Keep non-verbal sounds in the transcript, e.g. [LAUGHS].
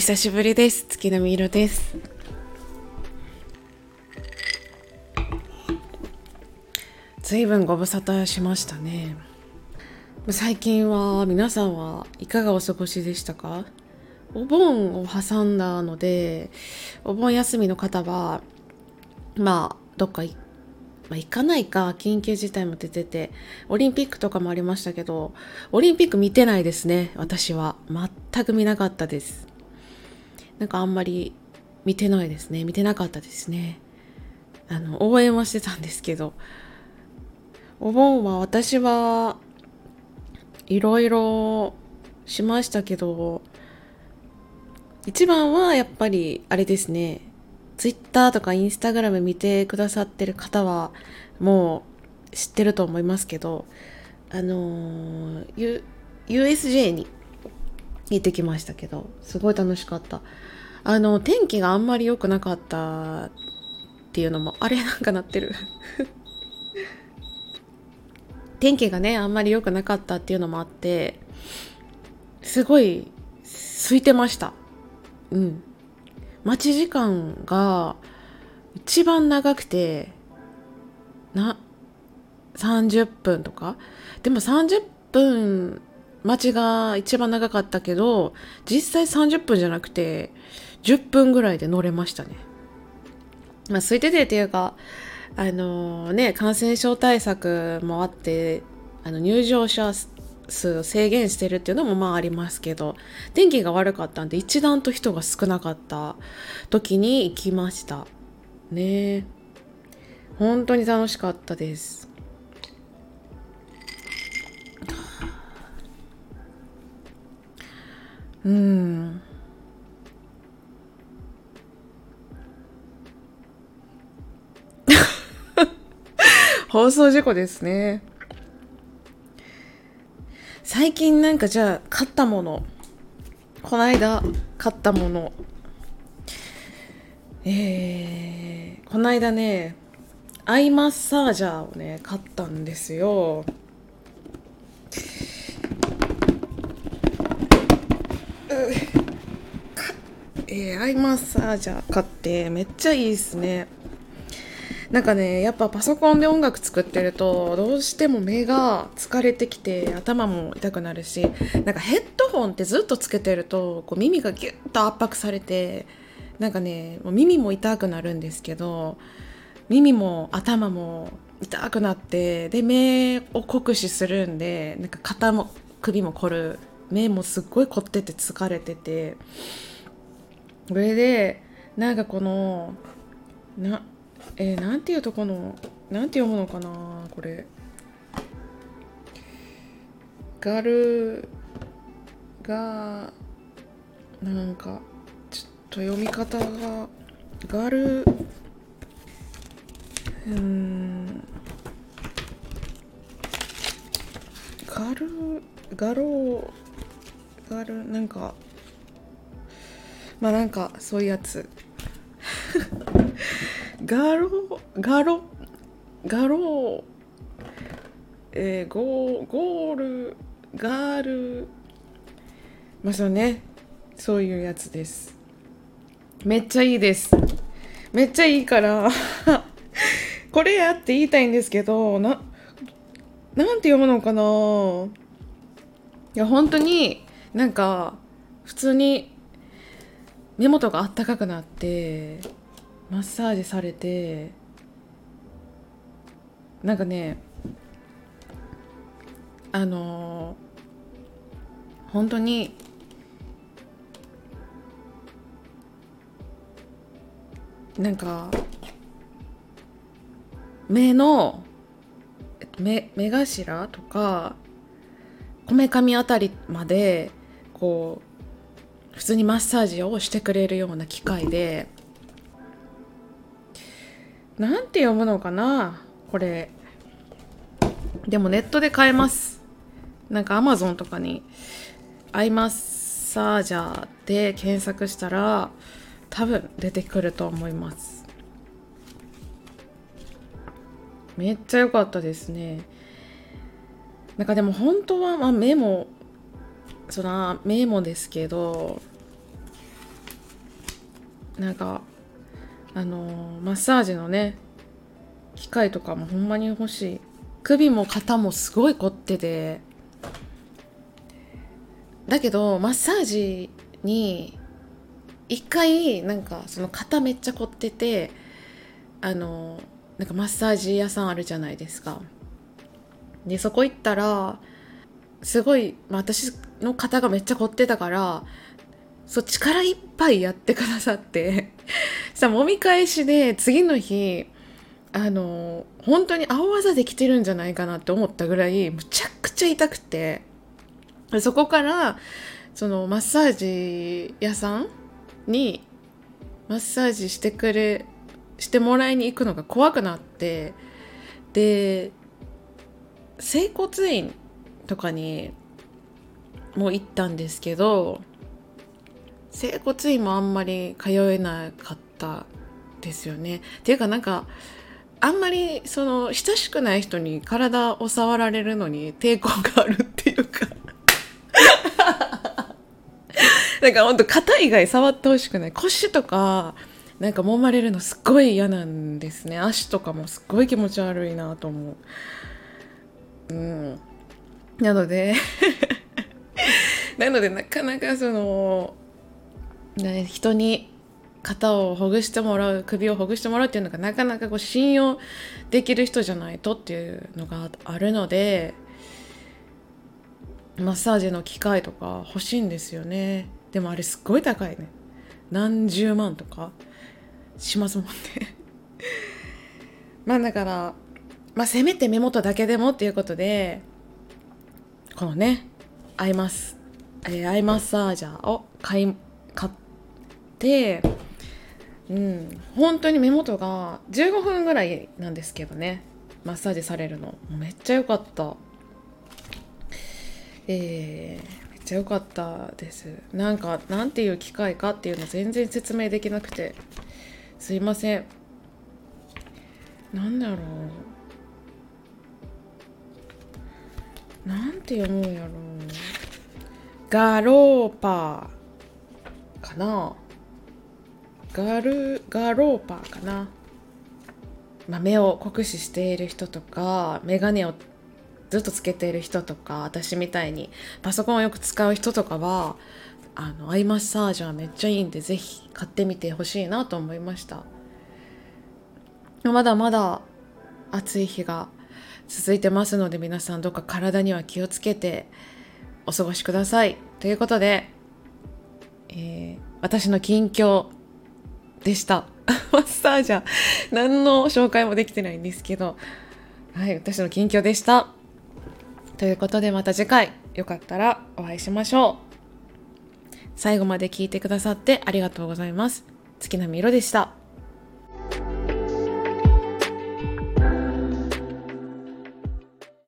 久しぶりです。月並み色です。ずいぶんご無沙汰しましたね。最近は皆さんはいかがお過ごしでしたか？お盆を挟んだのでお盆休みの方はまあどっか行まあ、行かないか緊急事態も出ててオリンピックとかもありましたけどオリンピック見てないですね私は。全く見なかったです。なんかあんまり見てないですね。見てなかったですね。あの応援はしてたんですけど。お盆は私はいろいろしましたけど一番はやっぱりあれですね。ツイッターとかインスタグラム見てくださってる方はもう知ってると思いますけどあの、USJ に行ってきましたけどすごい楽しかった。あの天気があんまり良くなかったっていうのもあれなんかなってる。[LAUGHS] 天気がねあんまり良くなかったっていうのもあってすごい空いてました。うん。待ち時間が一番長くてな30分とか？でも30分待ちが一番長かったけど実際30分じゃなくて10分ぐらいで乗れましたね。まあ空いててっていうかあのー、ね感染症対策もあってあの入場者数を制限してるっていうのもまあありますけど天気が悪かったんで一段と人が少なかった時に行きましたね本当に楽しかったですうん。[LAUGHS] 放送事故ですね。最近なんかじゃあ買ったもの。この間買ったもの。えー、この間ねアイマッサージャーをね買ったんですよ。えー、アイマッサージャー買ってめっちゃいいっすね。なんかねやっぱパソコンで音楽作ってるとどうしても目が疲れてきて頭も痛くなるしなんかヘッドホンってずっとつけてるとこう耳がギュッと圧迫されてなんかねもう耳も痛くなるんですけど耳も頭も痛くなってで目を酷使するんでなんか肩も首も凝る目もすっごい凝ってて疲れてて。それでなんかこのなえー、なんていうとこのなんて読むのかなこれ。ガルがなんかちょっと読み方がガルうんガルガロガルなんかまあなんかそういうやつ。[LAUGHS] ガロガロガロえー、ゴーゴールガール。まあそうね。そういうやつです。めっちゃいいです。めっちゃいいから。[LAUGHS] これやって言いたいんですけどななんて読むのかな。いや本当になんか普通に目元があったかくなってマッサージされてなんかねあのー、本当になんか目の目目頭とかこめかみあたりまでこう普通にマッサージをしてくれるような機械でなんて読むのかなこれ。でもネットで買えます。なんかアマゾンとかにアイマッサージャーで検索したら多分出てくると思います。めっちゃ良かったですね。なんかでも本当は、まあ、目もその目もですけどなんかあのマッサージのね機械とかもほんまに欲しい。首も肩もすごい凝ってて。だけどマッサージに一回なんかその肩めっちゃ凝っててあのなんかマッサージ屋さんあるじゃないですか。でそこ行ったらすごい、私の肩がめっちゃ凝ってたからそう力いっぱいやってくださって [LAUGHS] さもみ返しで次の日あの本当に青技できてるんじゃないかなって思ったぐらいむちゃくちゃ痛くてそこからそのマッサージ屋さんにマッサージしてくれしてもらいに行くのが怖くなってで整骨院とかにも行ったんですけど整骨院もあんまり通えなかったですよね。っていうかなんかあんまりその親しくない人に体を触られるのに抵抗があるっていうか。[LAUGHS] なんかほんと肩以外触ってほしくない。腰とかなんか揉まれるのすっごい嫌なんですね。足とかもすっごい気持ち悪いなと思う。うん。なので。[LAUGHS] なのでなかなかその、ね、人に肩をほぐしてもらう首をほぐしてもらうっていうのがなかなかこう信用できる人じゃないとっていうのがあるのでマッサージの機械とか欲しいんですよね。でもあれすっごい高いね。何十万とかしますもんね。[LAUGHS] まあだからまあせめて目元だけでもっていうことでこのねアイマス、えー、アイマッサージャーを買い買ってうん本当に目元が15分ぐらいなんですけどねマッサージされるの。めっちゃ良かった。えー、めっちゃ良かったです。なんかなんていう機械かっていうの全然説明できなくて。すいません。なんだろう。なんて読むんやろう。ガローパーかな。ガルガローパーかな、まあ、目を酷使している人とか眼鏡をずっとつけている人とか私みたいにパソコンをよく使う人とかはあのアイマッサージはめっちゃいいんで是非買ってみてほしいなと思いました。まだまだ暑い日が続いてますので皆さんどっか体には気をつけてお過ごしくださいということで、えー、私の近況でした。[LAUGHS] マッサージャー、何の紹介もできてないんですけど、はい、私の近況でした。ということでまた次回、よかったらお会いしましょう。最後まで聞いてくださってありがとうございます。月並みろでした。